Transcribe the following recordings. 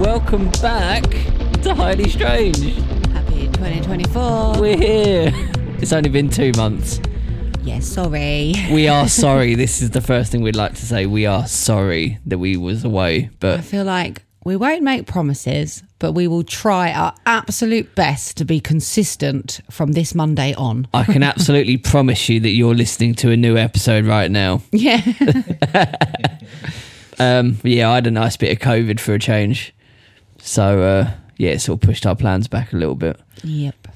Welcome back to Highly Strange. Happy 2024. We're here. It's only been two months. Yes, sorry. We are sorry. This is the first thing we'd like to say. We are sorry that we was away, but I feel like we won't make promises, but we will try our absolute best to be consistent from this Monday on. I can absolutely promise you that you're listening to a new episode right now. Yeah. Um, yeah, I had a nice bit of COVID for a change, so uh, yeah, it sort of pushed our plans back a little bit. yep.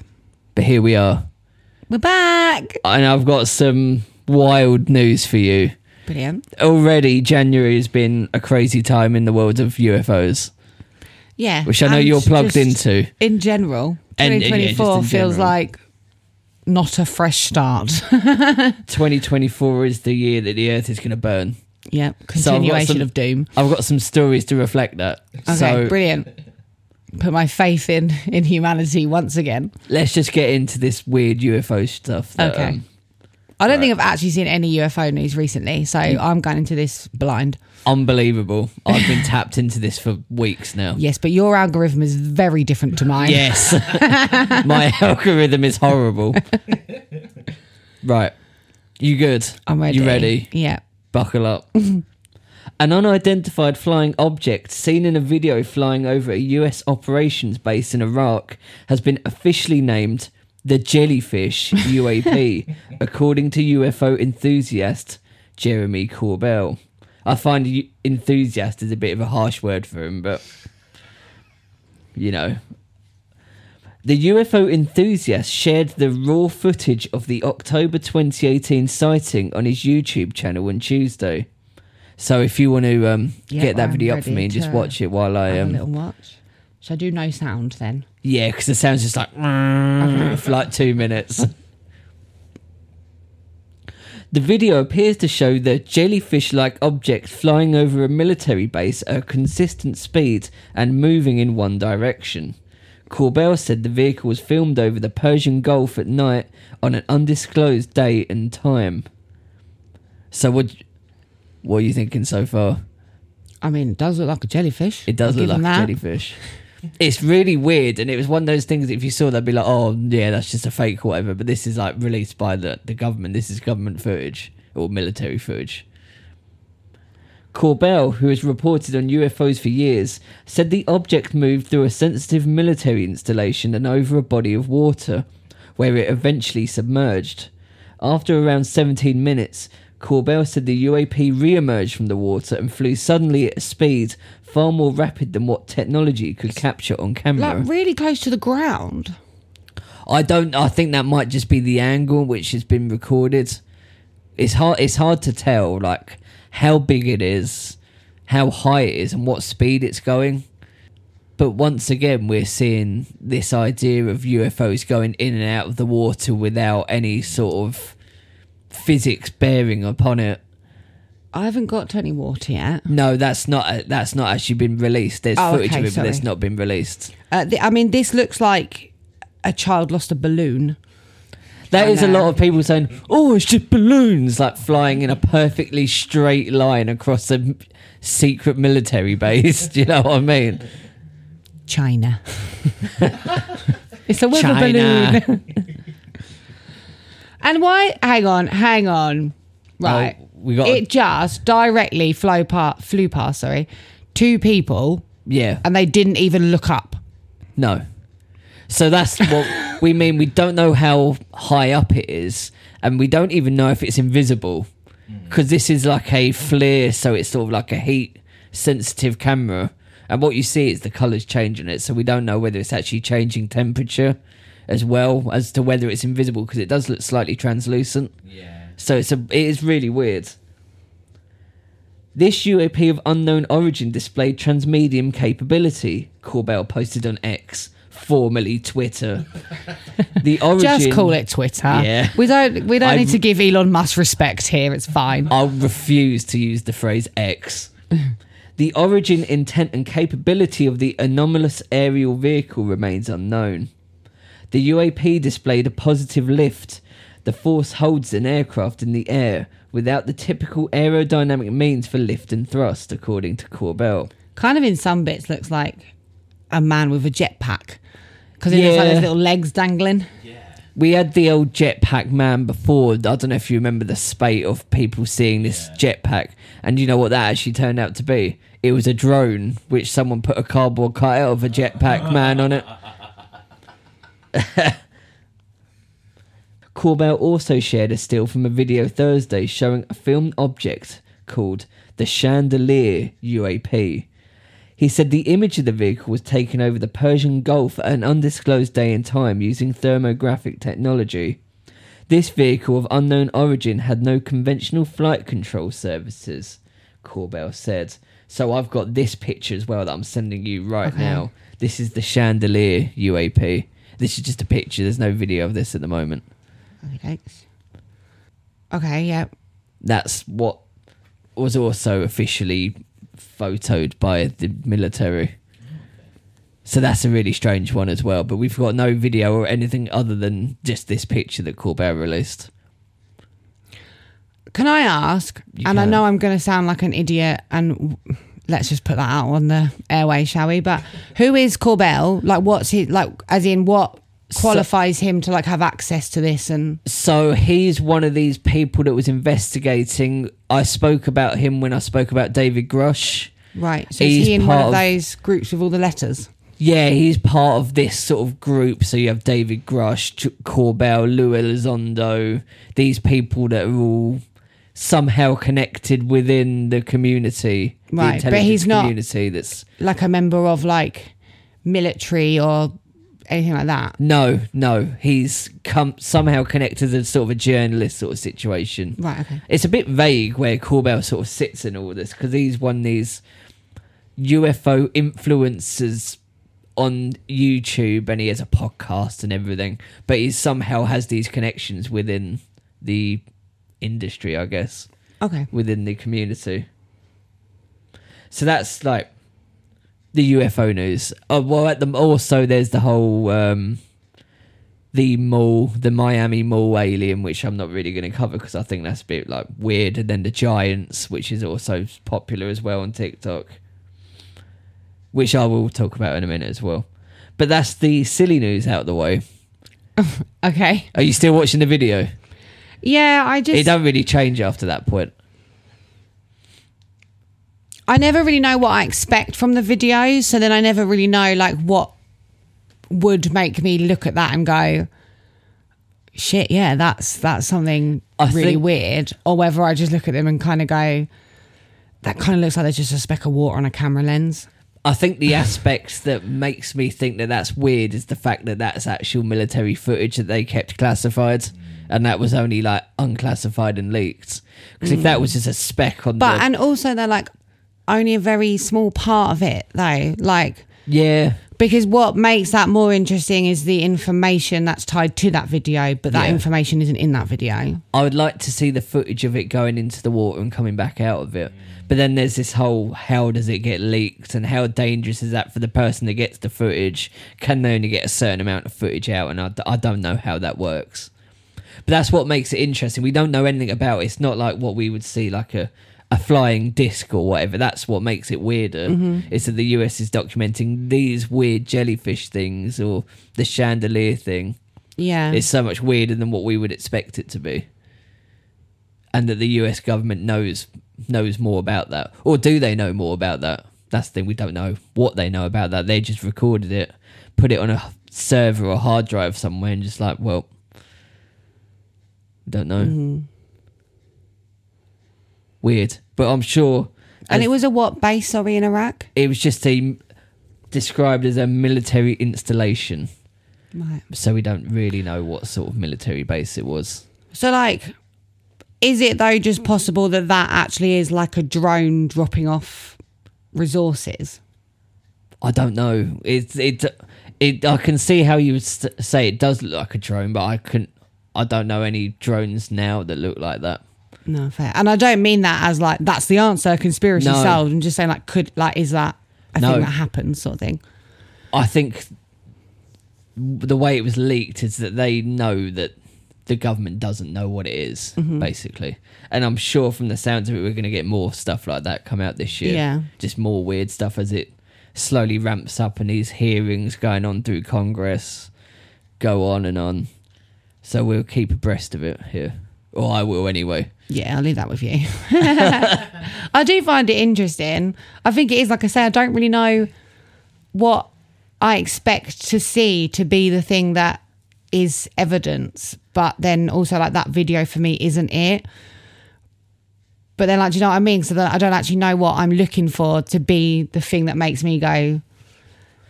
But here we are, We're back. and I've got some wild news for you. Brilliant. already January has been a crazy time in the world of UFOs, Yeah. which I know you're plugged into. In general, And, yeah, just 2024 in feels general. like not a fresh start. 2024 is the year that the Earth is going to burn. Yep. So I've some- of doom. I've got some stories to reflect that. Okay, so brilliant. Put my faith in in humanity once again. let's just get into this weird UFO stuff. That, Okay. um, I don't think I've actually seen any UFO news recently, so I'm going into this blind. unbelievable. I've been tapped into this for weeks now. Yes, but your algorithm is very different to mine. Yes. My algorithm is horrible. right. You good? I'm ready. You ready? Yeah. Buckle up. An unidentified flying object seen in a video flying over a US operations base in Iraq has been officially named the Jellyfish UAP, according to UFO enthusiast Jeremy Corbell. I find enthusiast is a bit of a harsh word for him, but you know. The UFO enthusiast shared the raw footage of the October 2018 sighting on his YouTube channel on Tuesday. So if you want to um, Yeah, get that I'm video up for me and just watch it while I a um little watch. Should I do no sound then? yeah, because it sounds just like for like two minutes. The video appears to show the jellyfish-like object flying over a military base at a consistent speed and moving in one direction. Corbell said the vehicle was filmed over the Persian Gulf at night on an undisclosed date and time. So what? What are you thinking so far? I mean, it does look like a jellyfish. It does I'll look like a jellyfish. It's really weird, and it was one of those things. If you saw, they'd be like, "Oh, yeah, that's just a fake or whatever." But this is like released by the the government. This is government footage or military footage. Corbell, who has reported on UFOs for years, said the object moved through a sensitive military installation and over a body of water, where it eventually submerged. After around 17 minutes, Corbell said the UAP re emerged from the water and flew suddenly at a speed far more rapid than what technology could capture on camera. Like really close to the ground. I don't. I think that might just be the angle which has been recorded. It's hard. It's hard to tell, like how big it is, how high it is, and what speed it's going. But once again, we're seeing this idea of UFOs going in and out of the water without any sort of physics bearing upon it. I haven't got any water yet. No, that's not. That's not actually been released. There's Oh, footage okay, of it, but it's not been released. Uh, the, I mean, this looks like a child lost a balloon. That I is a lot of people saying, "Oh, it's just balloons like flying in a perfectly straight line across a m- secret military base." Do you know what I mean? China. it's a weather China. balloon. and why? Hang on, hang on. Oh, right. Oh, we got it just directly flew past, flew past, sorry, two people, yeah, and they didn't even look up. no. So that's what we mean. We don't know how high up it is, and we don't even know if it's invisible mm. because this is like a FLIR, so it's sort of like a heat sensitive camera. And what you see is the colours changing it, so we don't know whether it's actually changing temperature as well as to whether it's invisible because it does look slightly translucent. Yeah. So it's a it is really weird. This UAP of unknown origin displayed transmedium capability. Corbell posted on X, formerly Twitter. The origin. Just call it Twitter. Yeah. We don't we don't I- need to give Elon Musk respect here. It's fine. I'll refuse to use the phrase X. the origin, intent, and capability of the anomalous aerial vehicle remains unknown. The UAP displayed a positive lift. The force holds an aircraft in the air without the typical aerodynamic means for lift and thrust, according to Corbell. Kind of in some bits looks like a man with a jetpack because it looks like Yeah. there's little legs dangling. We had the old jetpack man before. I don't know if you remember the spate of people seeing this jetpack, and you know what that actually turned out to be? It was a drone, which someone put a cardboard cutout of a jetpack man on it. Corbell also shared a still from a video Thursday showing a filmed object called the Chandelier UAP. He said the image of the vehicle was taken over the Persian Gulf at an undisclosed day and time using thermographic technology. This vehicle of unknown origin had no conventional flight control services, Corbell said. So I've got this picture as well that I'm sending you right Okay. now. This is the Chandelier UAP. This is just a picture. There's no video of this at the moment. Okay. Okay, yeah. That's what was also officially photoed by the military. So that's a really strange one as well. But we've got no video or anything other than just this picture that Corbett released. Can I ask? You and I know I'm going to sound like an idiot, and w- let's just put that out on the airway, shall we? But who is Corbell? Like, what's he like? As in, what qualifies him to like have access to this? And So he's one of these people that was investigating. I spoke about him when I spoke about David Grusch. right, so is He's he in one of of- those groups with all the letters? Yeah, he's part of this sort of group. So you have David Grusch, Ch- Corbell, Lou Elizondo, these people that are all somehow connected within the community, the Right, but intelligence he's not- community. That's Like a member of like military or anything like that? no, no. He's come somehow connected to sort of a journalist sort of situation. Right, okay. It's a bit vague where Corbell sort of sits in all this because he's one of these UFO influencers on YouTube and he has a podcast and everything, but he somehow has these connections within the industry, I guess, Okay. within the community. So that's like the UFO news. Oh, well, at the also there's the whole um, the mall, the Miami Mall alien, which I'm not really going to cover because I think that's a bit like weird, and then the Giants, which is also popular as well on TikTok, which I will talk about in a minute as well. But that's the silly news out of the way. Okay. Are you still watching the video? Yeah, I just It don't really change after that point. I never really know what I expect from the videos, so then I never really know like what would make me look at that and go, "Shit, yeah, that's that's something I really think- weird," or whether I just look at them and kind of go, "That kind of looks like there's just a speck of water on a camera lens." I think the aspects that makes me think that that's weird is the fact that that's actual military footage that they kept classified, and that was only like unclassified and leaked. Because if that mm. was just a speck on But the and also they're like only a very small part of it though, like. yeah, Because what makes that more interesting is the information that's tied to that video, but that Yeah. information isn't in that video. I would like to see the footage of it going into the water and coming back out of it. But then there's this whole how does it get leaked and how dangerous is that for the person that gets the footage? Can they only get a certain amount of footage out? And I, d- I don't know how that works. But that's what makes it interesting. We don't know anything about it. It's not like what we would see like a, a flying disc or whatever. That's what makes it weirder. Is that the US is documenting these weird jellyfish things or the chandelier thing Yeah. it's so much weirder than what we would expect it to be and that the US government knows knows more about that or do they know more about that that's the thing we don't know what they know about that they just recorded it put it on a server or hard drive somewhere and just like well don't know Mm-hmm. weird but i'm sure And it was a what base, sorry, in Iraq? it was just a described as a military installation Right. so we don't really know what sort of military base it was So, like, is it though just possible that that actually is like a drone dropping off resources? I don't know. It's it it. I can see how you would say it does look like a drone, but I couldn't. I don't know any drones now that look like that. No, fair. And I don't mean that as like that's the answer, conspiracy No. solved. I'm just saying like could like is that a No. thing that happens sort of thing. I think the way it was leaked is that they know that the government doesn't know what it is, Mm-hmm. basically. And I'm sure from the sounds of it, we're going to get more stuff like that come out this year. Yeah. Just more weird stuff as it slowly ramps up and these hearings going on through Congress go on and on. So we'll keep abreast of it here. Or I will anyway. Yeah, I'll leave that with you. I do find it interesting. I think it is, like I say, I don't really know what I expect to see to be the thing that is evidence, but then also like that video for me isn't it. But then, like, do you know what I mean? So that I don't actually know what I'm looking for to be the thing that makes me go,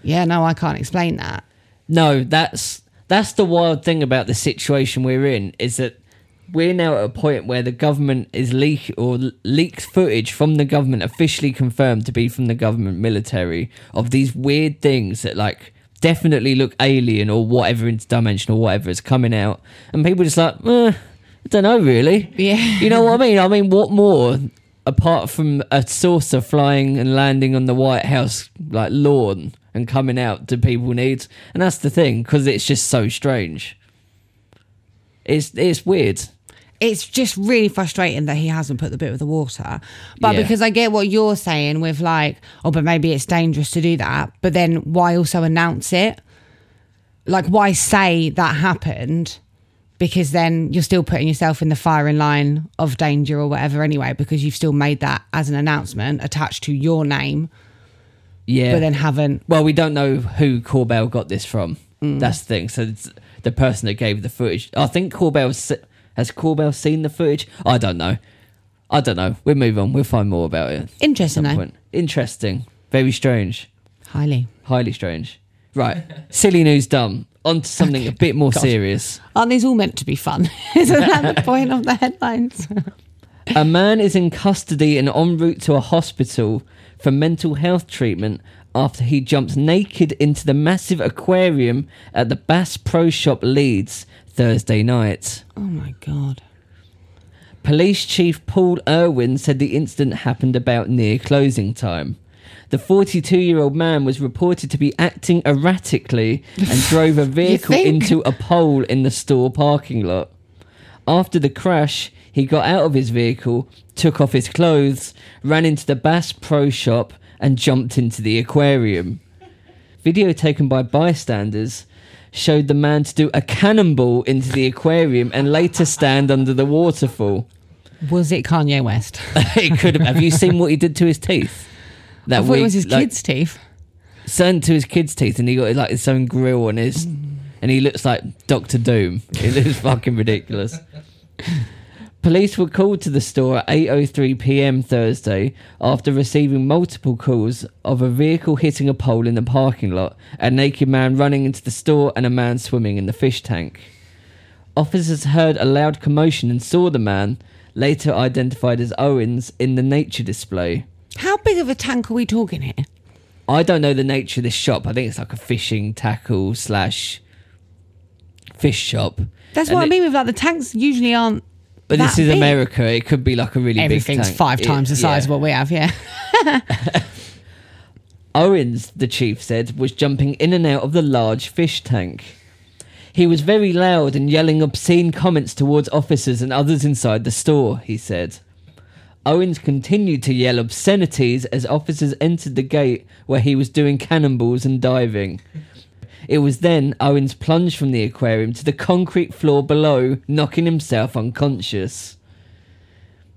yeah, no, I can't explain that. No, that's that's the wild thing about the situation we're in is that we're now at a point where the government is leak or l- leaked footage from the government officially confirmed to be from the government military of these weird things that like definitely look alien or whatever interdimensional whatever is coming out. And people just like eh, I don't know really. Yeah. you know what I mean? I mean what more? Apart from a saucer flying and landing on the White House like lawn and coming out do people need and that's the thing because it's just so strange. It's it's weird it's just really frustrating that he hasn't put the bit with the water. But Yeah. because I get what you're saying with like, oh, but maybe it's dangerous to do that. But then why also announce it? Like, why say that happened? Because then you're still putting yourself in the firing line of danger or whatever anyway, because you've still made that as an announcement attached to your name, yeah but then haven't. well we don't know who Corbell got this from Mm. that's the thing so it's the person that gave the footage I think Corbell has Corbell seen the footage? I don't know. I don't know. We'll move on. We'll find more about it at Interesting, some though. point. Interesting. Very strange. Highly. highly strange. Right. Silly news done on to something a bit more serious. Aren't these all meant to be fun? Isn't that the point of the headlines? A man is in custody and en route to a hospital for mental health treatment after he jumped naked into the massive aquarium at the Bass Pro Shop Leeds Thursday night. oh my God. Police Chief Paul Irwin said the incident happened about near closing time. The 42 year old man was reported to be acting erratically and drove a vehicle into a pole in the store parking lot. After the crash, he got out of his vehicle, took off his clothes, ran into the Bass Pro shop, and jumped into the aquarium. Video taken by bystanders showed the man to do a cannonball into the aquarium and later stand under the waterfall. Was it Kanye West? it could have. Have you seen what he did to his teeth? That I thought it week, was his like, kid's teeth. Sent to his kid's teeth, and he got like his own grill on his, and he looks like Doctor Doom. It looks fucking ridiculous. Police were called to the store at 8:03 p.m. Thursday after receiving multiple calls of a vehicle hitting a pole in the parking lot, a naked man running into the store, and a man swimming in the fish tank. Officers heard a loud commotion and saw the man, later identified as Owens, in the nature display. How big of a tank are we talking here? I don't know the nature of this shop. I think it's like a fishing tackle slash fish shop. That's And what I it- mean with like the tanks usually aren't. But this is big. America. It could be like a really Everything's big tank. five times It- the size yeah. of what we have. Yeah. Owens, the chief said, was jumping in and out of the large fish tank. He was very loud and yelling obscene comments towards officers and others inside the store, he said. Owens continued to yell obscenities as officers entered the gate where he was doing cannonballs and diving. It was then Owens plunged from the aquarium to the concrete floor below, knocking himself unconscious.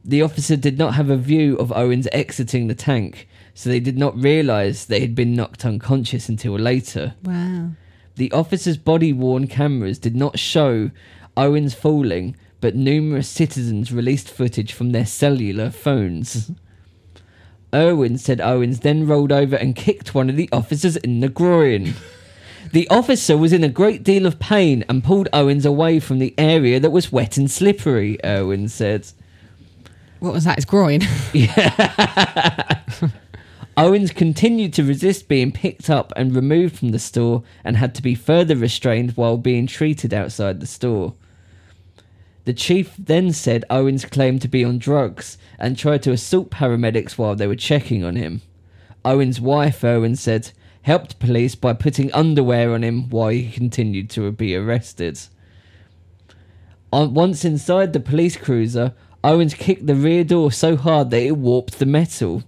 The officer did not have a view of Owens exiting the tank, so they did not realise they had been knocked unconscious until later. Wow. The officer's body worn cameras did not show Owens falling, but numerous citizens released footage from their cellular phones. Mm-hmm. Irwin said Owens then rolled over and kicked one of the officers in the groin. The officer was in a great deal of pain and pulled Owens away from the area that was wet and slippery, Irwin said. What was that? His groin. Owens continued to resist being picked up and removed from the store and had to be further restrained while being treated outside the store. The chief then said Owens claimed to be on drugs and tried to assault paramedics while they were checking on him. Owens' wife, Owen, said, helped police by putting underwear on him while he continued to be arrested. Once inside the police cruiser, Owens kicked the rear door so hard that it warped the metal.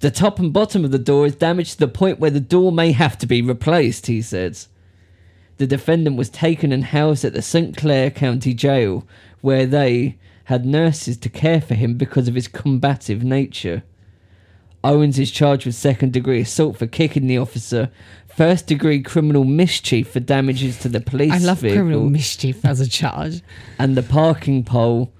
The top and bottom of the door is damaged to the point where the door may have to be replaced, he said. The defendant was taken and housed at the St. Clair County Jail, where they had nurses to care for him because of his combative nature. Owens is charged with second degree assault for kicking the officer, first degree criminal mischief for damages to the police I love vehicle, criminal mischief as a charge. and the parking pole,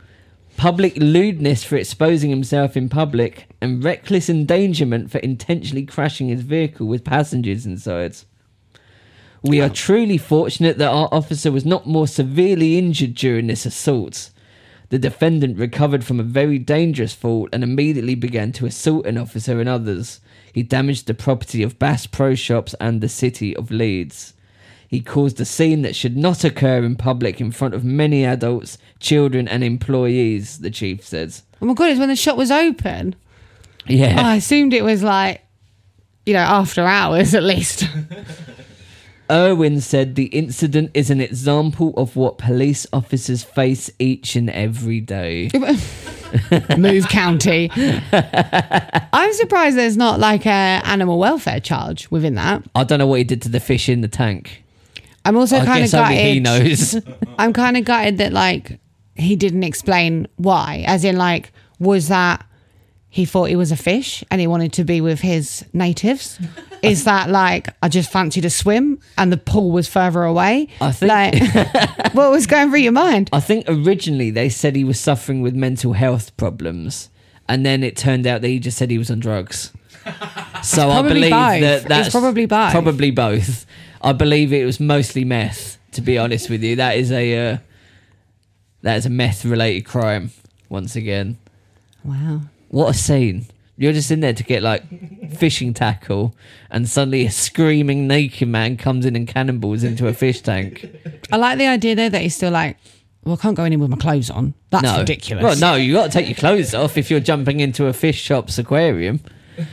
public lewdness for exposing himself in public, and reckless endangerment for intentionally crashing his vehicle with passengers inside. We are truly fortunate that our officer was not more severely injured during this assault. The defendant recovered from a very dangerous fall and immediately began to assault an officer and others. He damaged the property of Bass Pro Shops and the city of Leeds. He caused a scene that should not occur in public in front of many adults, children, and employees, the chief says. Oh my god, it's when the shop was open. Yeah. Oh, I assumed it was like, you know, after hours at least. Irwin said the incident is an example of what police officers face each and every day. Move county. I'm surprised there's not like a animal welfare charge within that. I don't know what he did to the fish in the tank. I'm also I kind of guess only he gutted. knows. I'm kind of gutted that like he didn't explain why. As in, like, was that he thought he was a fish and he wanted to be with his natives? Is that like I just fancied a swim and the pool was further away? I think- like what was going through your mind? I think originally they said he was suffering with mental health problems, and then it turned out that he just said he was on drugs. So I believe both. that It's that's probably both. Probably both. I believe it was mostly meth. To be honest with you, that is a uh, that is a meth related crime. Once again, Wow. What a scene! You're just in there to get like fishing tackle, and suddenly a screaming naked man comes in and cannonballs into a fish tank. I like the idea though that he's still like, well, I can't go in here with my clothes on. That's no. ridiculous. Well, no, you got to take your clothes off if you're jumping into a fish shop's aquarium.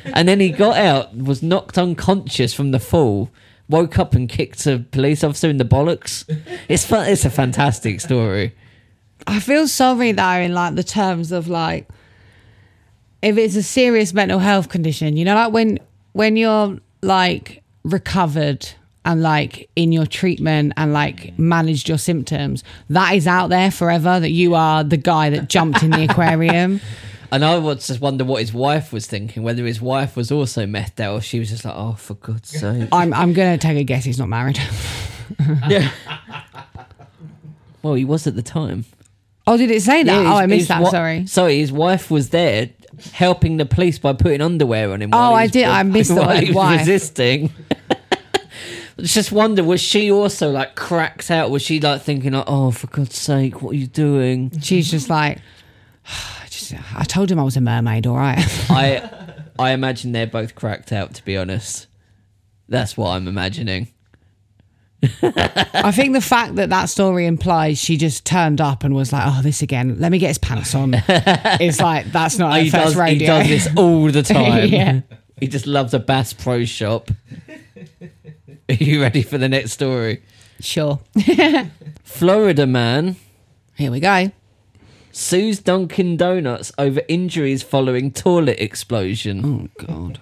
And then he got out, was knocked unconscious from the fall, woke up and kicked a police officer in the bollocks. It's fun, it's a fantastic story. I feel sorry though in like the terms of like if it's a serious mental health condition, you know, like when when you're like recovered and like in your treatment and like managed your symptoms, that is out there forever that you are the guy that jumped in the aquarium. And I was just wonder what his wife was thinking, whether his wife was also methed out or she was just like, oh, for God's sake. I'm I'm gonna take a guess he's not married. yeah. Well, he was at the time. Oh, did it say that? Yeah, oh, I missed that. wa- sorry. Sorry, his wife was there helping the police by putting underwear on him. Oh, while Oh, I did- I missed while word he was wife. resisting. Just wonder, was she also like cracked out? Was she like thinking, like, "Oh, for God's sake, what are you doing?" She's just like, I just I told him I was a mermaid. All right. I, I imagine they're both cracked out. To be honest, that's what I'm imagining. I think the fact that that story implies she just turned up and was like, "Oh, this again. Let me get his pants on." it's like that's not oh, her he first does, he does this all the time. Yeah. He just loves a Bass Pro Shop. Are you ready for the next story? Sure. Florida man Here we go. sues Dunkin' Donuts over injuries following toilet explosion. Oh God.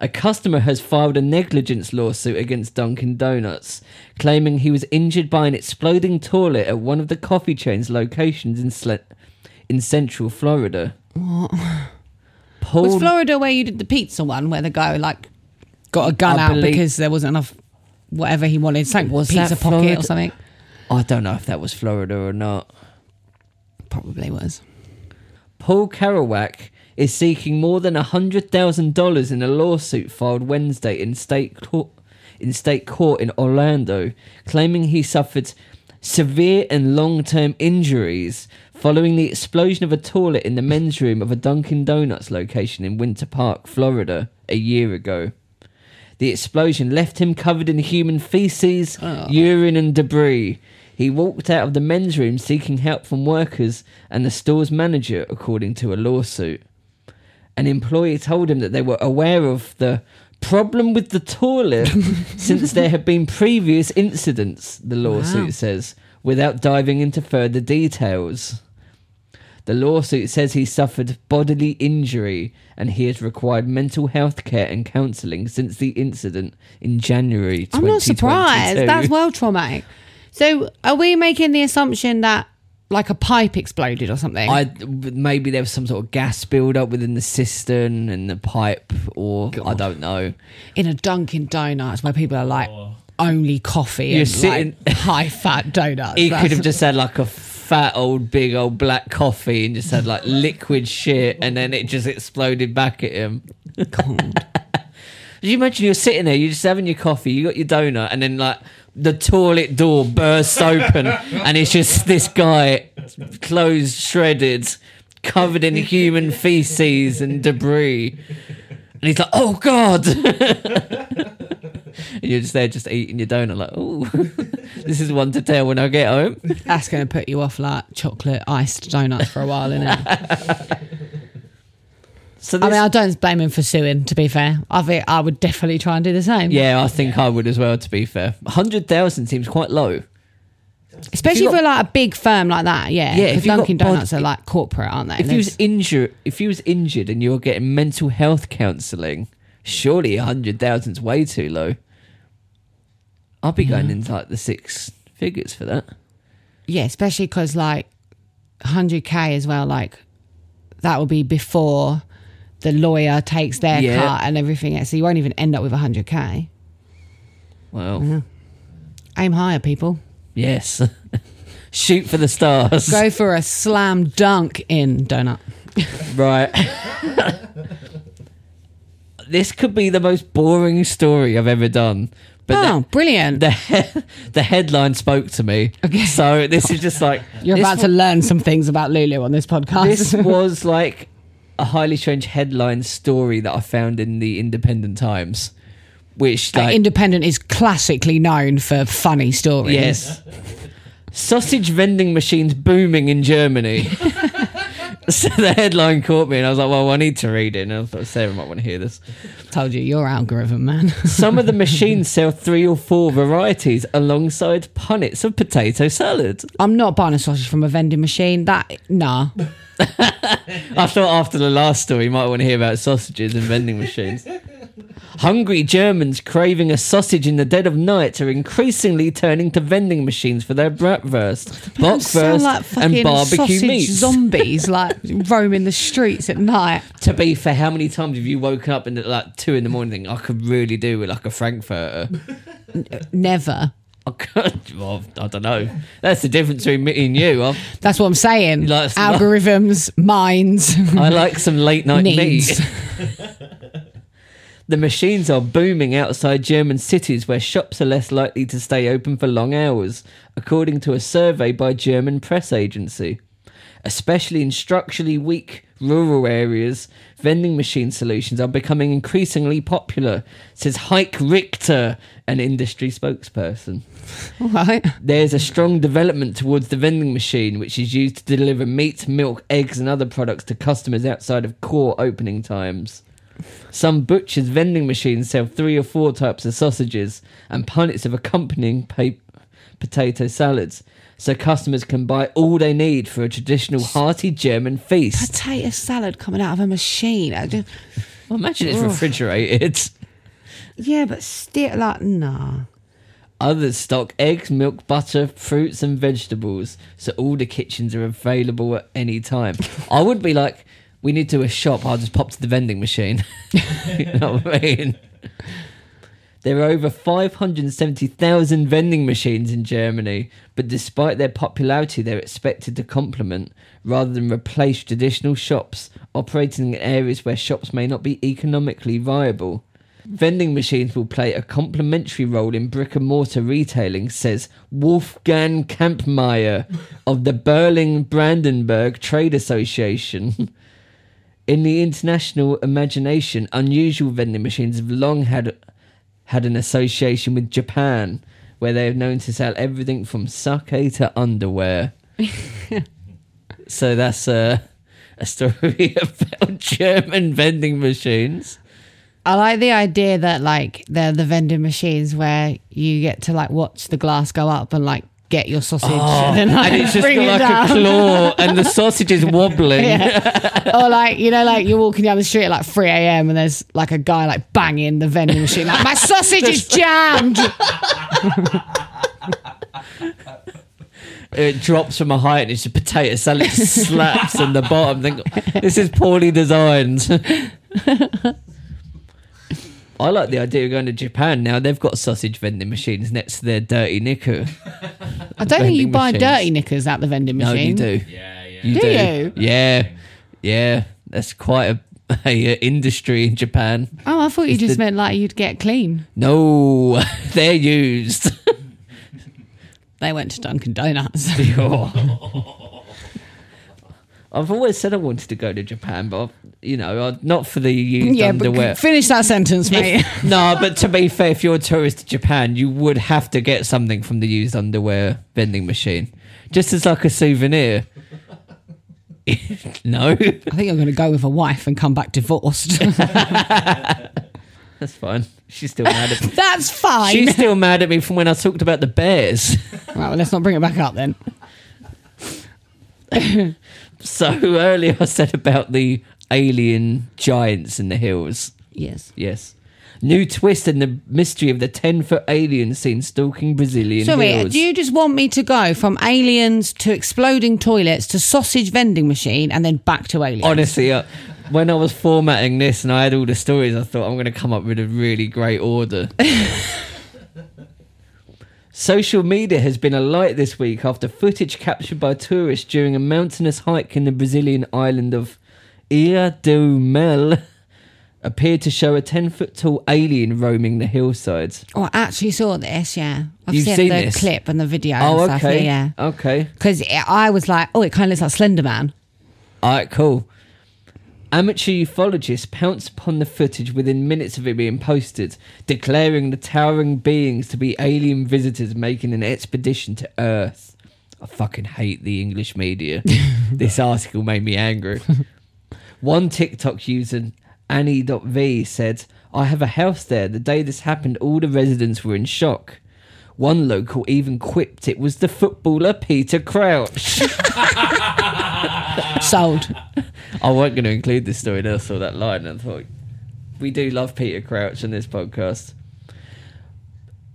A customer has filed a negligence lawsuit against Dunkin' Donuts, claiming he was injured by an exploding toilet at one of the coffee chain's locations in Sle- in Central Florida. Paul, Was Florida where you did the pizza one, where the guy like got a gun I out believe- because there wasn't enough whatever he wanted, something Was pizza that pocket Florida? or something? I don't know if that was Florida or not. Probably was. Paul Kerouac is seeking more than $100,000 in a lawsuit filed Wednesday in state court in state court in Orlando, claiming he suffered severe and long-term injuries following the explosion of a toilet in the men's room of a Dunkin' Donuts location in Winter Park, Florida, a year ago. The explosion left him covered in human feces, ah. urine, and debris. He walked out of the men's room seeking help from workers and the store's manager, according to a lawsuit. An employee told him that they were aware of the problem with the toilet since there had been previous incidents, the lawsuit Wow. says. without diving into further details. The lawsuit says he suffered bodily injury and he has required mental health care and counselling since the incident in January. I'm not surprised. That's well traumatic. So, are we making the assumption that like a pipe exploded or something? I maybe there was some sort of gas build-up within the cistern and the pipe, or I don't know. in a Dunkin' Donuts where people are like only coffee You're and sitting- like high fat donuts. He could have just had like a fat old big old black coffee and just had like liquid shit, and then it just exploded back at him. God. Did you imagine you're sitting there, you're just having your coffee, you got your donut, and then like the toilet door bursts open, and it's just this guy, clothes shredded, covered in human feces and debris, and he's like, "Oh God!" and you're just there, just eating your donut, like, "Oh, this is one to tell when I get home." That's going to put you off like chocolate iced donuts for a while, isn't it? So I mean, I don't blame him for suing. To be fair, I think I would definitely try and do the same. yeah, I think I would as well. To be fair, hundred thousand seems quite low. especially for like a big firm like that. Yeah, Yeah, if because you got Dunkin' Donuts are like corporate, aren't they? If you was injured, if you was injured and you were getting mental health counselling, surely a hundred thousand's way too low. I'll be going mm. into like the six figures for that. yeah, especially because like 100k as well. Like that will be before the lawyer takes their Yeah. cut and everything else. So you won't even end up with 100k. Well, Aim higher, people. yes, shoot for the stars. Go for a slam dunk in donut. Right. this could be the most boring story I've ever done. But oh, brilliant! the, the, he- the headline spoke to me. Okay. So this is just like You're this about to learn some things about Lulu on this podcast. this was like a highly strange headline story that I found in the Independent Times, which Uh, like Independent is classically known for funny stories. yes, sausage vending machines booming in Germany. so the headline caught me, and I was like, "Well, I need to read it." And I thought Sarah might want to hear this. Told you, your algorithm, man. Some of the machines sell three or four varieties alongside punnets of potato salad. I'm not buying a sausage from a vending machine. That nah. I thought after the last story, you might want to hear about sausages and vending machines. Hungry Germans craving a sausage in the dead of night are increasingly turning to vending machines for their bratwurst, bockwurst, like and barbecue meats. zombies like roaming the streets at night. to be fair, how many times have you woken up in at like two in the morning thinking, I could really do with like a frankfurter? Never. I could, well, I don't know. That's the difference between me and you. I, That's what I'm saying. Like- Algorithms, minds, I like some late night needs. meat. The machines are booming outside German cities where shops are less likely to stay open for long hours, according to a survey by German press agency. Especially in structurally weak rural areas, vending machine solutions are becoming increasingly popular, says Heike Richter, an industry spokesperson. All right. There's a strong development towards the vending machine, which is used to deliver meat, milk, eggs, and other products to customers outside of core opening times. Some butchers' vending machines sell three or four types of sausages and punnets of accompanying pa- potato salads, so customers can buy all they need for a traditional hearty German feast. Potato salad coming out of a machine. I just- Well, imagine it's Ugh. refrigerated. yeah, but still, like, nah. Others stock eggs, milk, butter, fruits, and vegetables, so all the kitchens are available at any time. I would be like, we need to a shop. I'll just pop to the vending machine. you know what I mean? There are over 570,000 vending machines in Germany, but despite their popularity, they're expected to complement rather than replace traditional shops operating in areas where shops may not be economically viable. Vending machines will play a complementary role in brick and mortar retailing, says Wolfgang Kampmeyer of the Berlin Brandenburg Trade Association. In the international imagination, unusual vending machines have long had had an association with Japan, where they are known to sell everything from sake to underwear. so that's uh, a story about German vending machines. I like the idea that like they're the vending machines where you get to like watch the glass go up and like get your sausage oh, and like, Oh, and it's just it like down. a claw and the sausage is wobbling. Yeah. or like you know, like you're walking down the street at like 3 a.m. and there's like a guy like banging the vending machine, like my sausage is jammed. It drops from a height and it's a potato salad just slaps on the bottom. Think, this is poorly designed. I like the idea of going to Japan now. They've got sausage vending machines next to their dirty knicker. I don't think you Vending buy machines. dirty knickers at the vending machine. No, machine. you do. Yeah, yeah. You Do do. you? Yeah, yeah. That's quite a, a, industry in Japan. Oh, I thought you just the- meant like you'd get clean. No, they're used. They went to Dunkin' Donuts. I've always said I wanted to go to Japan, but you know, not for the used yeah, underwear. but finish that sentence, mate. No, but to be fair, if you're a tourist to Japan, you would have to get something from the used underwear vending machine, just as like a souvenir. no, I think I'm going to go with a wife and come back divorced. that's fine. She's still mad at me. That's fine. She's still mad at me from when I talked about the bears. Right, well, let's not bring it back up then. So earlier I said about the alien giants in the hills. Yes. Yes. New twist in the mystery of the 10 foot alien seen stalking Brazilian Sorry, hills. do you just want me to go from aliens to exploding toilets to sausage vending machine and then back to aliens? Honestly, uh, when I was formatting this and I had all the stories, I thought I'm going to come up with a really great order. Social media has been alight this week after footage captured by tourists during a mountainous hike in the Brazilian island of Ilha do Mel appeared to show a 10 foot tall alien roaming the hillsides. Oh, I actually saw this, yeah. I've You've seen, seen the this? clip and the video Oh, and stuff, okay. yeah. Okay. Because I was like, oh, it kind of looks like Slender Man. All right, cool. Amateur ufologists pounced upon the footage within minutes of it being posted, declaring the towering beings to be alien visitors making an expedition to Earth. I fucking hate the English media. this article made me angry. One TikTok user, Annie.v, said, I have a house there. The day this happened, all the residents were in shock. One local even quipped it was the footballer Peter Crouch. Sold. I wasn't going to include this story. Then I saw that line and I thought, we do love Peter Crouch on this podcast.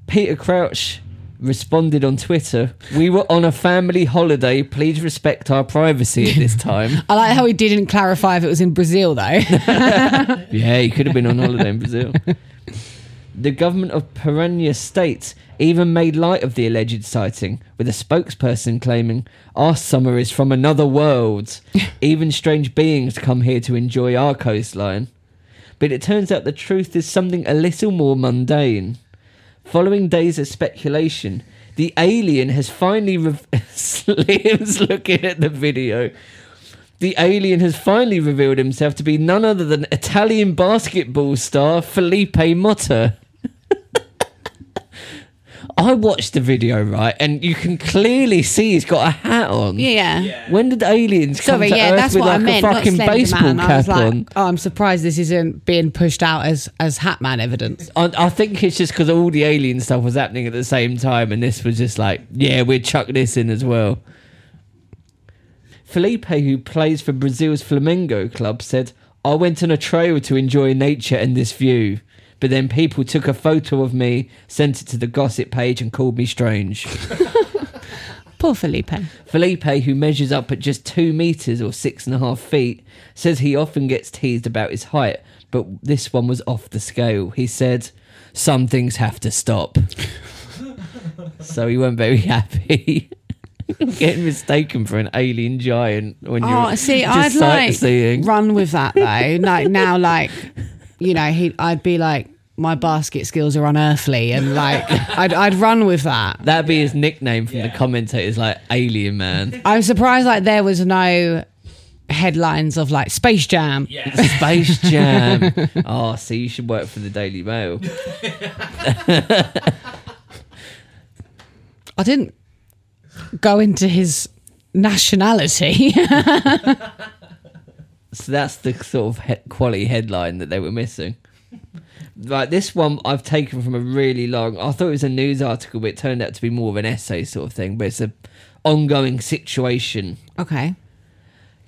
Peter Crouch responded on Twitter, We were on a family holiday. Please respect our privacy at this time. I like how he didn't clarify if it was in Brazil, though. yeah, he could have been on holiday in Brazil. The government of Piranha State even made light of the alleged sighting, with a spokesperson claiming, Our summer is from another world. even strange beings come here to enjoy our coastline. But it turns out the truth is something a little more mundane. Following days of speculation, the alien has finally. Rev- Liam's looking at the video. The alien has finally revealed himself to be none other than Italian basketball star Felipe Motta. I watched the video, right, and you can clearly see he's got a hat on. yeah. When did aliens come Sorry, to yeah, Earth that's with what like I meant. a Not fucking Slender baseball Man. I was cap like, on? oh, I'm surprised this isn't being pushed out as as Hatman evidence. I, I think it's just because all the alien stuff was happening at the same time, and this was just like, yeah, we'd chuck this in as well. Felipe, who plays for Brazil's Flamengo club, said, I went on a trail to enjoy nature and this view, but then people took a photo of me, sent it to the gossip page, and called me strange. Poor Felipe. Felipe, who measures up at just two meters or six and a half feet, says he often gets teased about his height, but this one was off the scale. He said, Some things have to stop. so he weren't very happy. Getting mistaken for an alien giant when oh, you're Oh, see, just I'd like sightseeing. run with that though. like now, like you know, he, I'd be like, my basket skills are unearthly, and like, I'd, I'd run with that. That'd be his nickname from the commentators, like Alien Man. I'm surprised like there was no headlines of like Space Jam. Yeah. Space Jam. oh, see, you should work for the Daily Mail. I didn't go into his nationality. So that's the sort of he- quality headline that they were missing. Right, this one I've taken from a really long. I thought it was a news article, but it turned out to be more of an essay sort of thing. But it's a ongoing situation. Okay.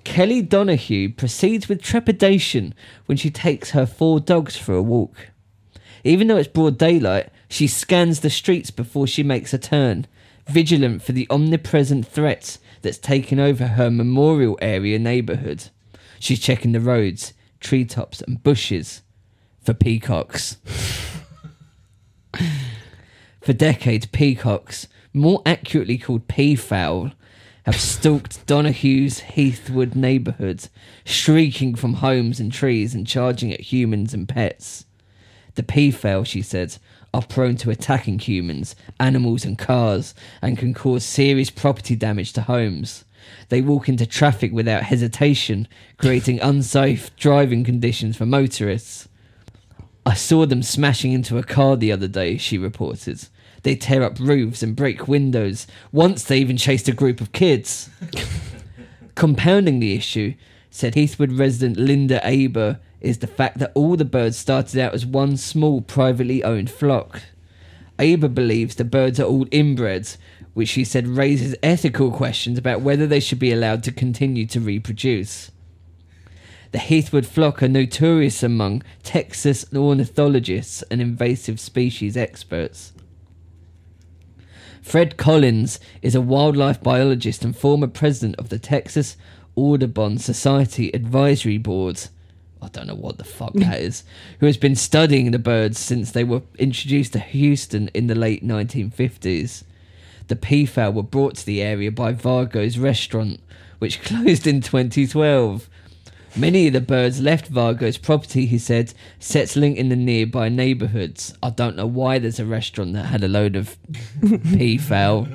Kelly Donahue proceeds with trepidation when she takes her four dogs for a walk. Even though it's broad daylight, she scans the streets before she makes a turn, vigilant for the omnipresent threat that's taken over her memorial area neighbourhood. She's checking the roads, treetops, and bushes for peacocks. for decades, peacocks, more accurately called peafowl, have stalked Donahue's Heathwood neighbourhood, shrieking from homes and trees and charging at humans and pets. The peafowl, she said, are prone to attacking humans, animals, and cars, and can cause serious property damage to homes. They walk into traffic without hesitation, creating unsafe driving conditions for motorists. I saw them smashing into a car the other day, she reported. They tear up roofs and break windows. Once they even chased a group of kids. Compounding the issue, said Heathwood resident Linda Aber, is the fact that all the birds started out as one small privately owned flock. Aber believes the birds are all inbreds, which she said raises ethical questions about whether they should be allowed to continue to reproduce. The Heathwood flock are notorious among Texas ornithologists and invasive species experts. Fred Collins is a wildlife biologist and former president of the Texas Audubon Society Advisory Board. I don't know what the fuck that is. Who has been studying the birds since they were introduced to Houston in the late 1950s. The peafowl were brought to the area by Vargo's restaurant, which closed in 2012. Many of the birds left Vargo's property, he said, settling in the nearby neighbourhoods. I don't know why there's a restaurant that had a load of peafowl.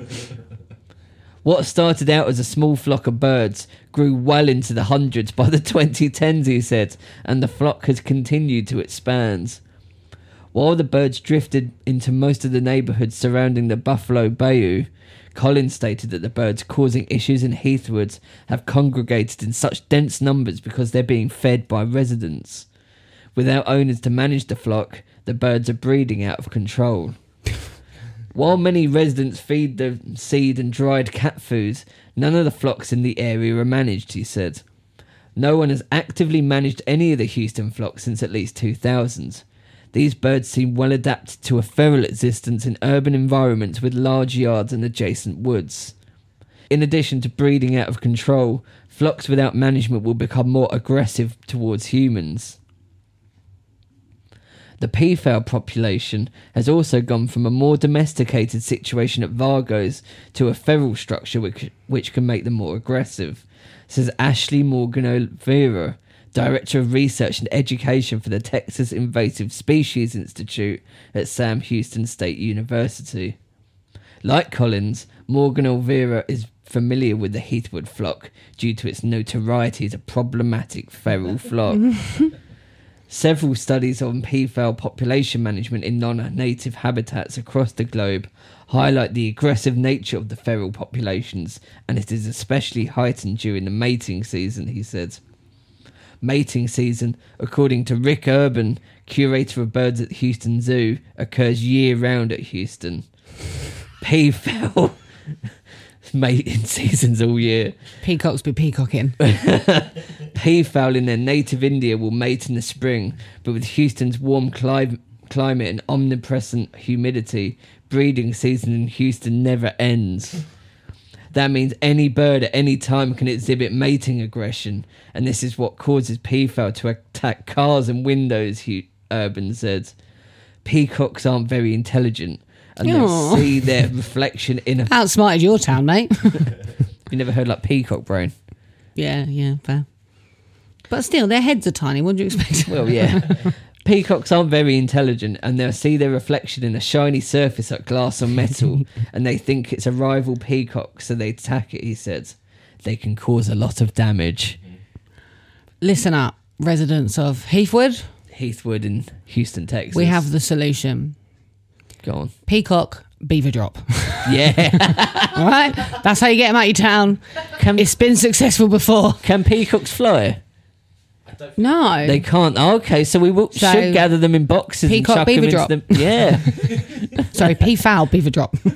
What started out as a small flock of birds grew well into the hundreds by the 2010s, he said, and the flock has continued to expand. While the birds drifted into most of the neighbourhoods surrounding the Buffalo Bayou, Collins stated that the birds causing issues in Heathwoods have congregated in such dense numbers because they're being fed by residents. Without owners to manage the flock, the birds are breeding out of control. While many residents feed the seed and dried cat food, none of the flocks in the area are managed, he said. No one has actively managed any of the Houston flocks since at least 2000. These birds seem well adapted to a feral existence in urban environments with large yards and adjacent woods. In addition to breeding out of control, flocks without management will become more aggressive towards humans. The peafowl population has also gone from a more domesticated situation at Vargos to a feral structure which, which can make them more aggressive, says Ashley Morgan Olvera, Director of Research and Education for the Texas Invasive Species Institute at Sam Houston State University. Like Collins, Morgan Olvera is familiar with the Heathwood flock due to its notoriety as a problematic feral flock. Several studies on peafowl population management in non native habitats across the globe highlight the aggressive nature of the feral populations, and it is especially heightened during the mating season, he said. Mating season, according to Rick Urban, curator of birds at Houston Zoo, occurs year round at Houston. Peafowl mating seasons all year. Peacocks be peacocking. Peafowl in their native India will mate in the spring, but with Houston's warm cli- climate and omnipresent humidity, breeding season in Houston never ends. That means any bird at any time can exhibit mating aggression, and this is what causes peafowl to attack cars and windows, Urban said. Peacocks aren't very intelligent, and they'll Aw. see their reflection in a. Outsmarted your town, mate. You never heard like peacock brain? yeah, yeah, fair. But still, their heads are tiny. What do you expect? Well, yeah. Peacocks aren't very intelligent and they'll see their reflection in a shiny surface like glass or metal and they think it's a rival peacock, so they attack it, he said. They can cause a lot of damage. Listen up, residents of Heathwood. Heathwood in Houston, Texas. We have the solution. Go on. Peacock, beaver drop. Yeah. All right? That's how you get them out your town. Can, It's been successful before. can peacocks fly? I No. They can't. Oh, okay, so we will, So- should gather them in boxes Peacock and chuck beaver them drop. into them. Yeah. Sorry, P foul, beaver drop.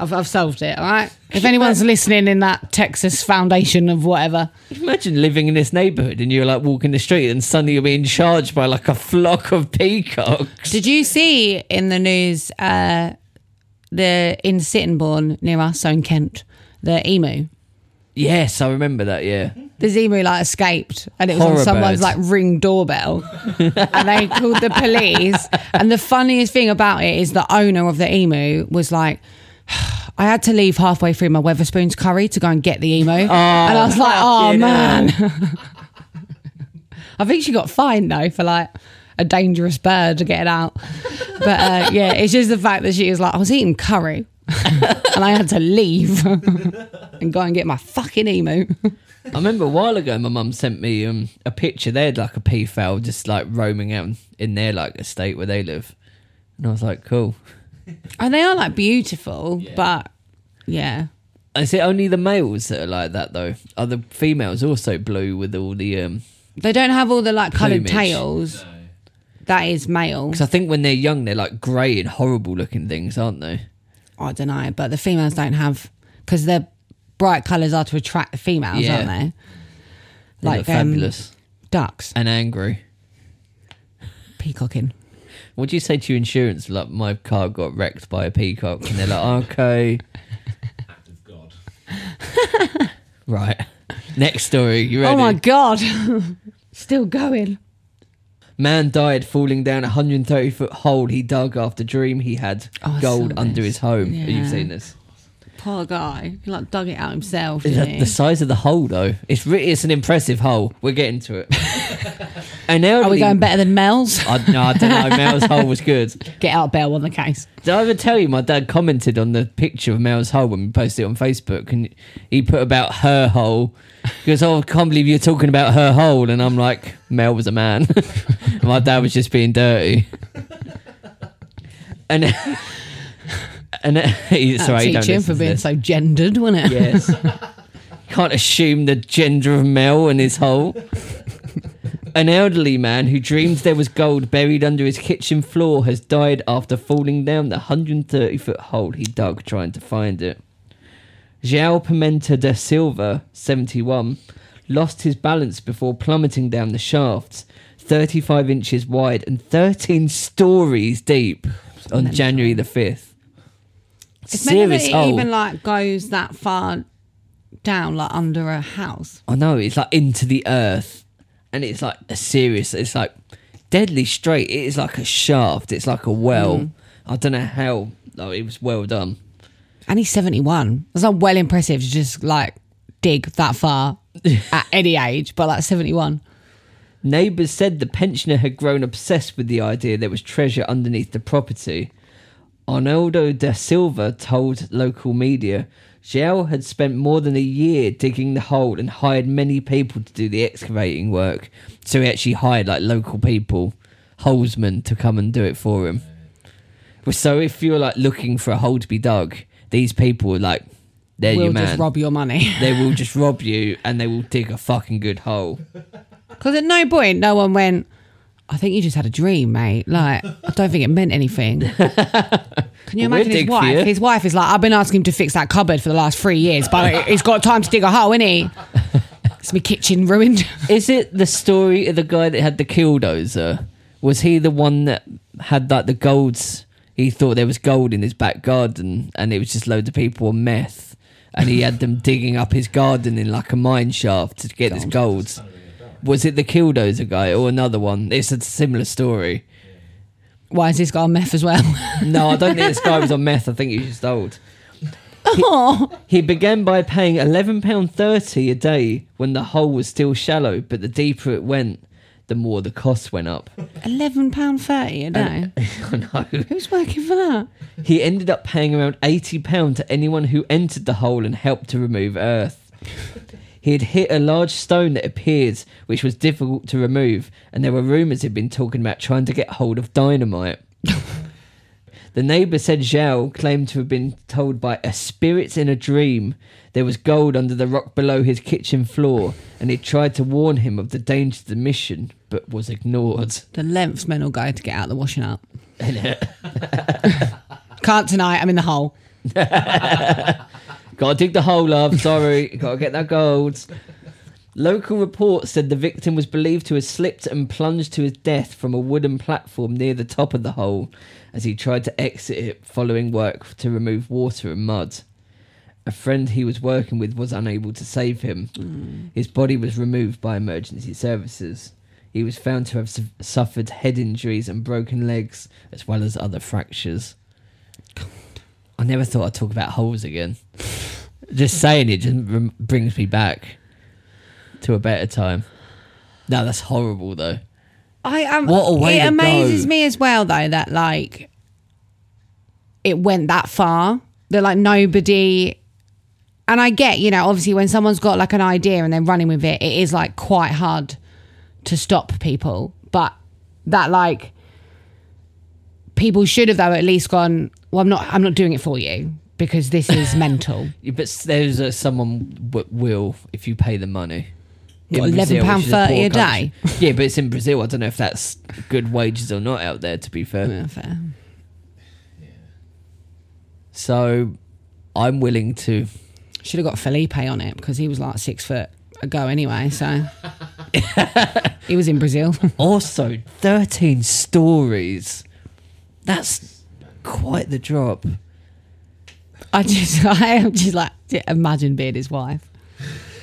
I've, I've solved it, all right? If anyone's listening in that Texas foundation of whatever, Imagine living in this neighbourhood and you're like walking the street and suddenly you're being charged by like a flock of peacocks. Did you see in the news uh, the in Sittingbourne near us, so in Kent, the emu? Yes, I remember that. Yeah. The emu like escaped and it was Horror on someone's bird. like ring doorbell and they called the police. And the funniest thing about it is the owner of the emu was like, I had to leave halfway through my Wetherspoons curry to go and get the emu. and I was like, oh fucking man. I think she got fined though for like a dangerous bird to get it out. But uh, yeah, it's just the fact that she was like, I was eating curry and I had to leave and go and get my fucking emu. I remember a while ago, my mum sent me um, a picture. They had like a peafowl just like roaming out in their like estate where they live, and I was like, cool. And they are like beautiful, but yeah. Is it only the males that are like that though? Are the females also blue with all the? um They don't have all the like coloured Plumage. tails. That is male. Because I think when they're young, they're like grey and horrible looking things, aren't they? I don't know, but the females don't have because their bright colours are to attract the females, Yeah. aren't they? They Like look um, fabulous ducks, and angry. peacocking. What do you say to your insurance? Like my car got wrecked by a peacock, and they're like, okay, Act of God. right. Next story. You ready? Oh my god, still going. Man died falling down a 130 foot hole he dug after dream he had Oh, I gold under this. his home. Have you Yeah. seen this? Poor guy, he like dug it out himself. Is Didn't that he? the size of the hole though? It's really it's an impressive hole. We're getting to it. and now Are we going better than Mel's? I, no, I don't know. Mel's hole was good. Get out Bell on the case. Did I ever tell you my dad commented on the picture of Mel's hole when we posted it on Facebook and he put about her hole. He goes, Oh, I can't believe you're talking about her hole. And I'm like, Mel was a man. my dad was just being dirty. and and he, uh, sorry, he don't Teach him for being so gendered, wasn't it? Yes. Can't assume the gender of Mel and his hole. An elderly man who dreamed there was gold buried under his kitchen floor has died after falling down the 130 foot hole he dug trying to find it. João Pimenta da Silva, 71, lost his balance before plummeting down the shafts, 35 inches wide and 13 stories deep, on January the 5th. It's meant that Serious it hole. even like goes that far down, like under a house. I know it's like into the earth, and it's like a serious. It's like deadly straight. It is like a shaft. It's like a well. Mm. I don't know how. Oh, it was well done. And he's 71. That's not well impressive to just like dig that far at any age, but like 71. Neighbours said the pensioner had grown obsessed with the idea there was treasure underneath the property. Arnoldo da Silva told local media João had spent more than a year digging the hole and hired many people to do the excavating work. So he actually hired like local people, holesmen, to come and do it for him. So if you're like looking for a hole to be dug, these people are like, they're we'll your man. just rob your money. they will just rob you and they will dig a fucking good hole. Because at no point no one went, I think you just had a dream, mate. Like, I don't think it meant anything. Can you Well, we'll imagine his dig for wife? you. His wife is like, I've been asking him to fix that cupboard for the last three years, but he's got time to dig a hole, innit he? It's my kitchen ruined. Is it the story of the guy that had the killdozer? Was he the one that had like the golds? He thought there was gold in his back garden, and it was just loads of people on meth, and he had them digging up his garden in like a mine shaft to get his gold. Was it the killdozer guy or another one? It's a similar story. Why is this guy on meth as well? No, I don't think this guy was on meth. I think he was just old. oh, He began by paying £11.30 a day when the hole was still shallow, but the deeper it went, the more the costs went up. £11.30 a day. I know. Who's working for that? He ended up paying around £80 to anyone who entered the hole and helped to remove earth. He had hit a large stone that appeared, which was difficult to remove, and there were rumours he'd been talking about trying to get hold of dynamite. The neighbour said João claimed to have been told by a spirit in a dream there was gold under the rock below his kitchen floor, and he tried to warn him of the danger of the mission, but was ignored. The lengths men will go to get out the washing up. Can't tonight. I'm in the hole. Gotta dig the hole, love. Sorry, gotta get that gold. Local reports said the victim was believed to have slipped and plunged to his death from a wooden platform near the top of the hole as he tried to exit it following work to remove water and mud. A friend he was working with was unable to save him. Mm. His body was removed by emergency services. He was found to have su- suffered head injuries and broken legs, as well as other fractures. I never thought I'd talk about holes again. Just saying it just brings me back to a better time. No, that's horrible though. I um, What a way It amazes go. me as well, though, that like it went that far. That like nobody. And I get, you know, obviously when someone's got like an idea and they're running with it, it is like quite hard to stop people. But that like people should have though at least gone. Well, I'm not. I'm not doing it for you because this is mental. Yeah, but there's uh, someone w- will if you pay the money. In What, Brazil, £11.30 which is a poor a country. Yeah, but it's in Brazil. I don't know if that's good wages or not out there. To be fair, Yeah, fair. so I'm willing to. Should have got Felipe on it because he was like six foot ago anyway. So he was in Brazil. Also, 13 stories. That's quite the drop. I just, I am just like, imagine being his wife.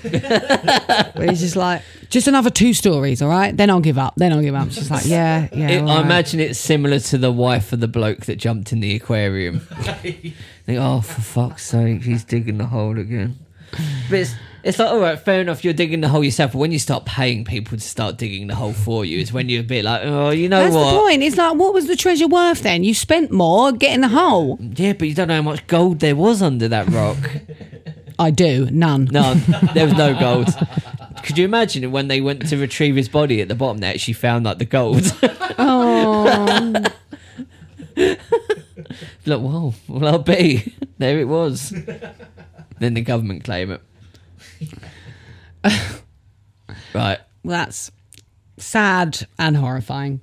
Where he's just like, just another two stories, all right? Then I'll give up. Then I'll give up. She's like, yeah, yeah. It, I right. imagine it's similar to the wife of the bloke that jumped in the aquarium. Think, oh, for fuck's sake, he's digging the hole again. But it's, it's like, all right, fair enough, you're digging the hole yourself, but when you start paying people to start digging the hole for you, is when you're a bit like, oh, you know That's what? the point. It's like, what was the treasure worth then? You spent more getting the hole. Yeah, but you don't know how much gold there was under that rock. I do. None. None. there was no gold. Could you imagine when they went to retrieve his body at the bottom, they actually found like the gold? Oh. Look, whoa, well, I'll be. There it was. then the government claim it. Right. Well, that's sad and horrifying.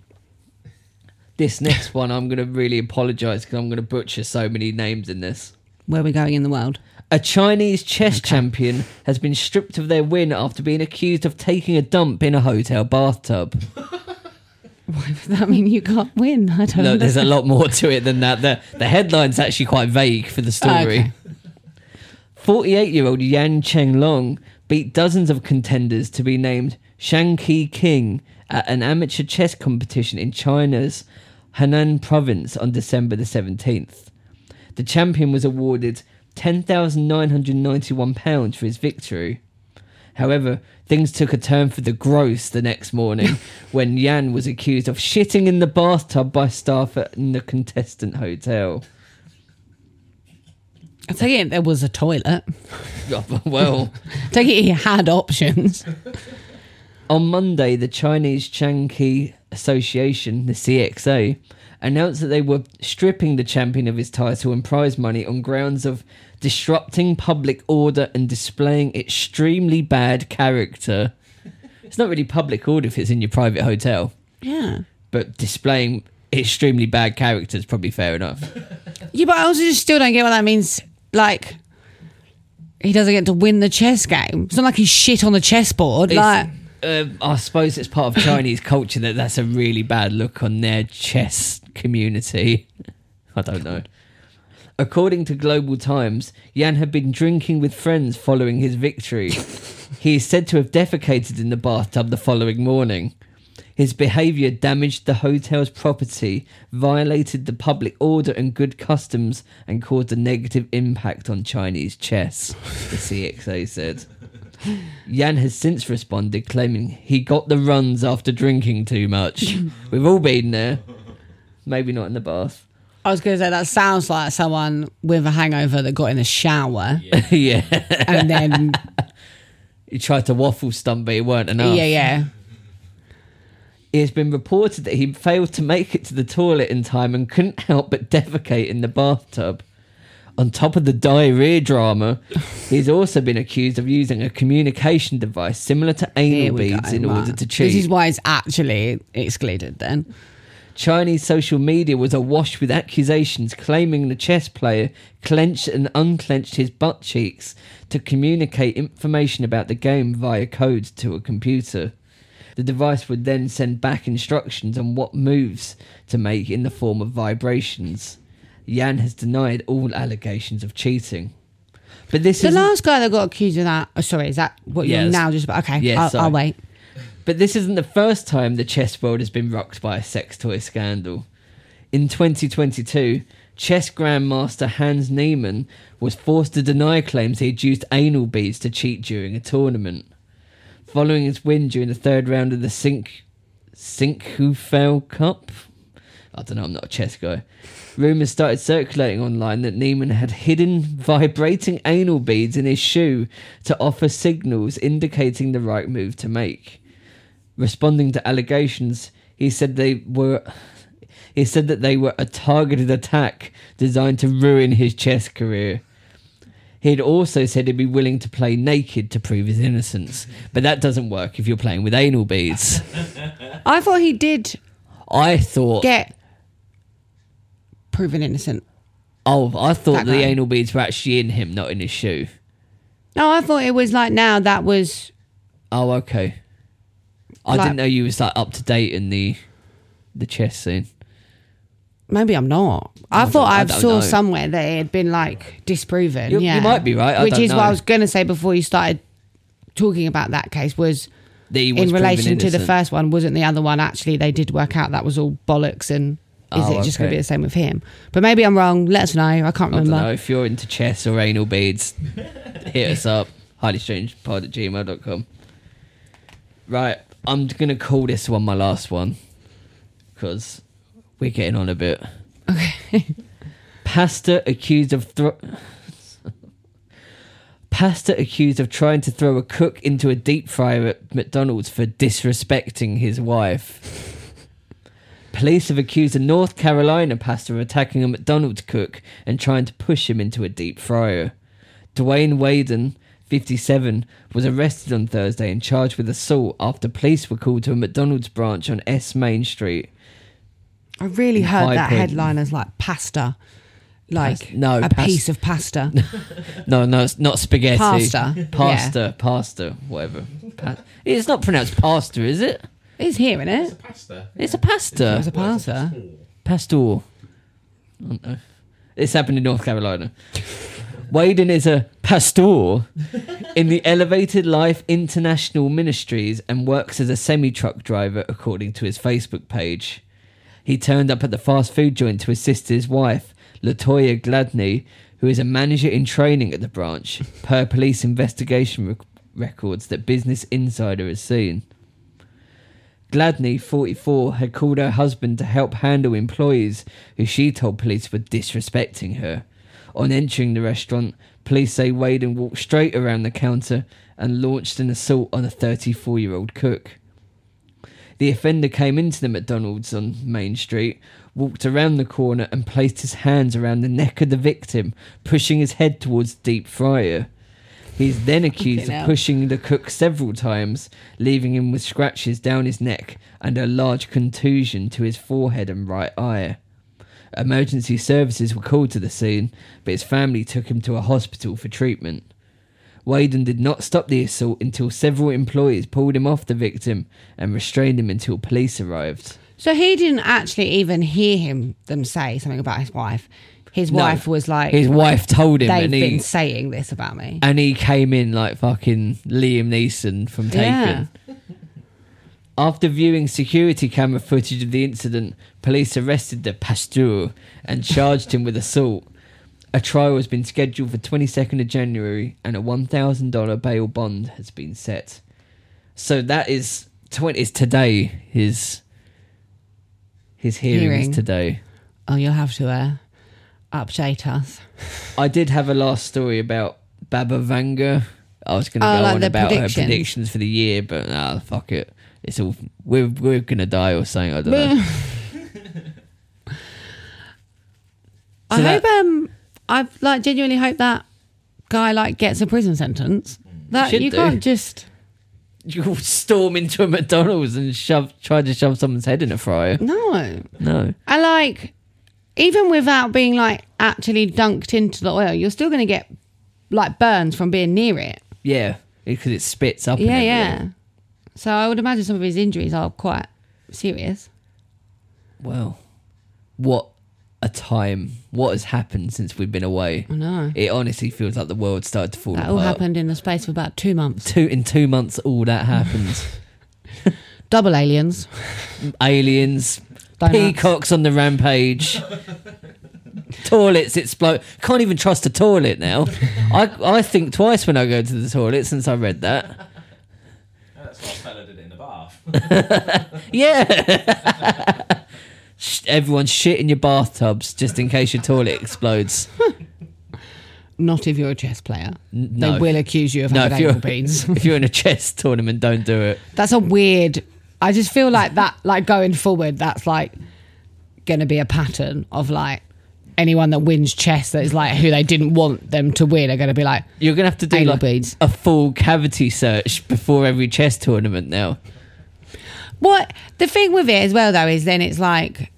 This next one, I'm going to really apologise because I'm going to butcher so many names in this. Where are we going in the world? A Chinese chess champion has been stripped of their win after being accused of taking a dump in a hotel bathtub. Does that mean you can't win? I don't No, know. there's a lot more to it than that. The, the headline's actually quite vague for the story. Oh, okay. 48 year old Yan Chenglong beat dozens of contenders to be named Xiangqi King at an amateur chess competition in China's Henan province on December the 17th. The champion was awarded £10,991 for his victory. However, things took a turn for the gross the next morning when Yan was accused of shitting in the bathtub by staff at the contestant hotel. I take it there was a toilet. well, take it he had options. On Monday, the Chinese Xiangqi Association, the CXA, announced that they were stripping the champion of his title and prize money on grounds of disrupting public order and displaying extremely bad character. It's not really public order if it's in your private hotel, Yeah. but displaying extremely bad character is probably fair enough. Yeah, but I also just still don't get what that means. Like, he doesn't get to win the chess game. It's not like he's shit on the chessboard. It's- Like, um, I suppose it's part of Chinese culture that that's a really bad look on their chess community. I don't know. According to Global Times, Yan had been drinking with friends following his victory. he is said to have defecated in the bathtub the following morning. His behaviour damaged the hotel's property, violated the public order and good customs, and caused a negative impact on Chinese chess, the CXA said. Yan has since responded, claiming he got the runs after drinking too much. We've all been there. Maybe not in the bath. I was going to say, that sounds like someone with a hangover that got in the shower yeah. and then, He tried to waffle stump, but it weren't enough. yeah, yeah. It has been reported that he failed to make it to the toilet in time and couldn't help but defecate in the bathtub. On top of the diarrhea drama, he's also been accused of using a communication device similar to Here anal we beads go, in order to cheat. This is why it's actually excluded then. Chinese social media was awash with accusations claiming the chess player clenched and unclenched his butt cheeks to communicate information about the game via code to a computer. The device would then send back instructions on what moves to make in the form of vibrations. Yan has denied all allegations of cheating. But this is The is last guy that got accused of that. Oh, sorry, is that what you're Yes. now just about? Okay, Yes, I'll, sorry. I'll wait. But this isn't the first time the chess world has been rocked by a sex toy scandal. In 2022, chess grandmaster Hans Niemann was forced to deny claims he had used anal beads to cheat during a tournament. Following his win during the third round of the Sink Sinquefield Cup, I don't know, I'm not a chess guy. Rumours started circulating online that Niemann had hidden vibrating anal beads in his shoe to offer signals indicating the right move to make. Responding to allegations, he said they were he said that they were a targeted attack designed to ruin his chess career. He had also said he'd be willing to play naked to prove his innocence, but that doesn't work if you're playing with anal beads. I thought he did I thought get proven innocent. Oh, I thought That the guy. anal beads were actually in him, not in his shoe. No, I thought it was like now that was Oh, okay. I Like- didn't know you was like up to date in the the chess scene. maybe I'm not. I, I thought I I, saw know. somewhere that it had been like disproven. You- you yeah, might be right, I Which is what. I was going to say before you started talking about that case was That was in relation to the first one. Wasn't the other one actually? They did work out that was all bollocks and. Is Oh, it just going to be the same with him? But maybe I'm wrong. Let us know. I can't I remember. know if you're into chess or anal beads. hit us up. Highly strange pod at gmail.com. Right, I'm gonna call this one my last one because we're getting on a bit. Okay. Pastor accused of thro- Pastor accused of trying to throw a cook into a deep fryer at McDonald's for disrespecting his wife. Police have accused a North Carolina pastor of attacking a McDonald's cook and trying to push him into a deep fryer. Dwayne Waden, 57, was arrested on Thursday and charged with assault after police were called to a McDonald's branch on S Main Street. I really heard that Point. headline as like pasta, like Pas- no, a pas- piece of pasta. No, no, it's not spaghetti. Pasta. Pasta, pasta, whatever. Pa- it's not pronounced pasta, is it? it's here, isn't it? It's a it? pasta. It's a pasta. It's a pasta. Pastor. I don't know. This happened in North Carolina. Waden is a pastor in the Elevated Life International Ministries and works as a semi truck driver, according to his Facebook page. He turned up at the fast food joint to assist his wife, Latoya Gladney, who is a manager in training at the branch, per police investigation rec- records that Business Insider has seen. Gladney, 44, had called her husband to help handle employees who she told police were disrespecting her. On entering the restaurant, police say Waden walked straight around the counter and launched an assault on a 34 year old cook. The offender came into the McDonald's on Main Street, walked around the corner, and placed his hands around the neck of the victim, pushing his head towards the deep fryer. He is then accused of pushing the cook several times, leaving him with scratches down his neck and a large contusion to his forehead and right eye. Emergency services were called to the scene, but his family took him to a hospital for treatment. Waden did not stop the assault until several employees pulled him off the victim and restrained him until police arrived. So he didn't actually even hear him them say something about his wife. His No. wife was like, His wife told him, "They've and he been saying this about me." and he came in like fucking Liam Neeson from Taken. Yeah. After viewing security camera footage of the incident, police arrested the pasteur and charged him with assault. A trial has been scheduled for 22nd of January and a $1,000 bail bond has been set. So that is 20 is today his his hearing, Hearing. is today. Oh, you'll have to uh, update us. I did have a last story about Baba Vanga. I was going to Oh, go like on about predictions. her predictions for the year, but nah, fuck it. it's all we're we're gonna die or something. I don't know. I So hope that- um I like genuinely hope that guy like gets a prison sentence. Mm. That Should you do. can't just You storm into a McDonald's and shove try to shove someone's head in a fryer. no. No. I like even without being like actually dunked into the oil, you're still gonna get like burns from being near it. Yeah, because it spits up. and Yeah, everything. yeah. So I would imagine some of his injuries are quite serious. Well, what a time! What has happened since we've been away? I know. It honestly feels like the world started to fall That apart. all happened in the space of about two months. Two in two months, all that happened. Double aliens. Aliens, Donuts. peacocks on the rampage, toilets explode. Can't even trust a toilet now. I I think twice when I go to the toilet since I read that. That's why fella did it in the bath. Yeah. Sh- Everyone shit in your bathtubs just in case your toilet explodes. Not if you're a chess player. no. They will accuse you of No, having anal beans. if you're in a chess tournament, don't do it. That's a weird. I just feel like that, like going forward, that's like going to be a pattern of like anyone that wins chess that is like who they didn't want them to win are going to be like, You're gonna have to do like beads. a full cavity search before every chess tournament now. What? The thing with it as well, though, is then it's like,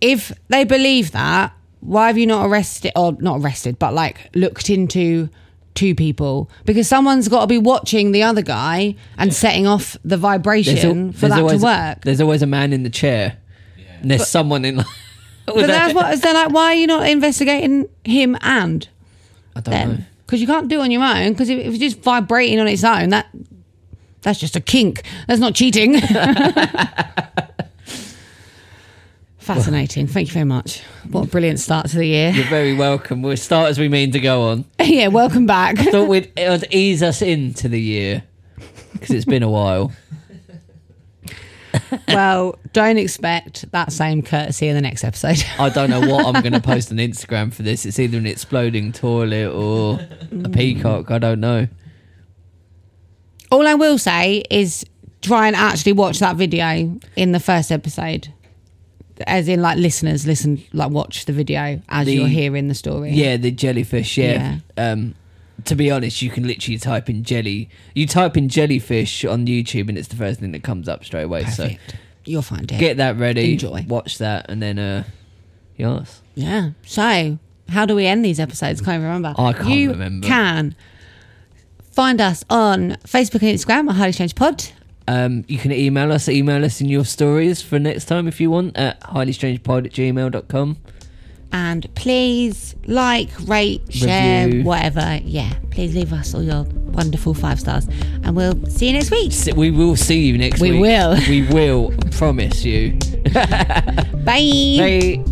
if they believe that, why have you not arrested or not arrested, but like looked into two people? Because someone's got to be watching the other guy and setting off the vibration al- for that always, to work. There's always a man in the chair. And there's someone in. But that's what. So like, why are you not investigating him and I don't know. them? Because you can't do it on your own. Because if, if it's just vibrating on its own, that that's just a kink. That's not cheating. Fascinating. Thank you very much. What a brilliant start to the year. You're very welcome. We'll start as we mean to go on. yeah, welcome back. I Thought we'd it would ease us into the year because it's been a while. well, don't expect that same courtesy in the next episode. I don't know what I'm going to post on Instagram for this. It's either an exploding toilet or a peacock. I don't know. All I will say is try and actually watch that video in the first episode. As in, like listeners, listen, like watch the video as The- you're hearing the story. Yeah, the jellyfish. Yeah. Um, to be honest, you can literally type in jelly. You type in jellyfish on YouTube, and it's the first thing that comes up straight away. perfect. You'll find So it. get that ready. Enjoy. Watch that, and then uh, yes. Yeah. So, how do we end these episodes? Can't even remember. I can't you remember. can find us on Facebook and Instagram at Highly Strange Pod. Um, you can email us, email us in your stories for next time if you want at highlystrangepod at gmail.com. And please like, rate, share, Review. whatever. Yeah. Please leave us all your wonderful five stars. And we'll see you next week. S- We will see you next We week. will. We will, promise you. Bye. Bye.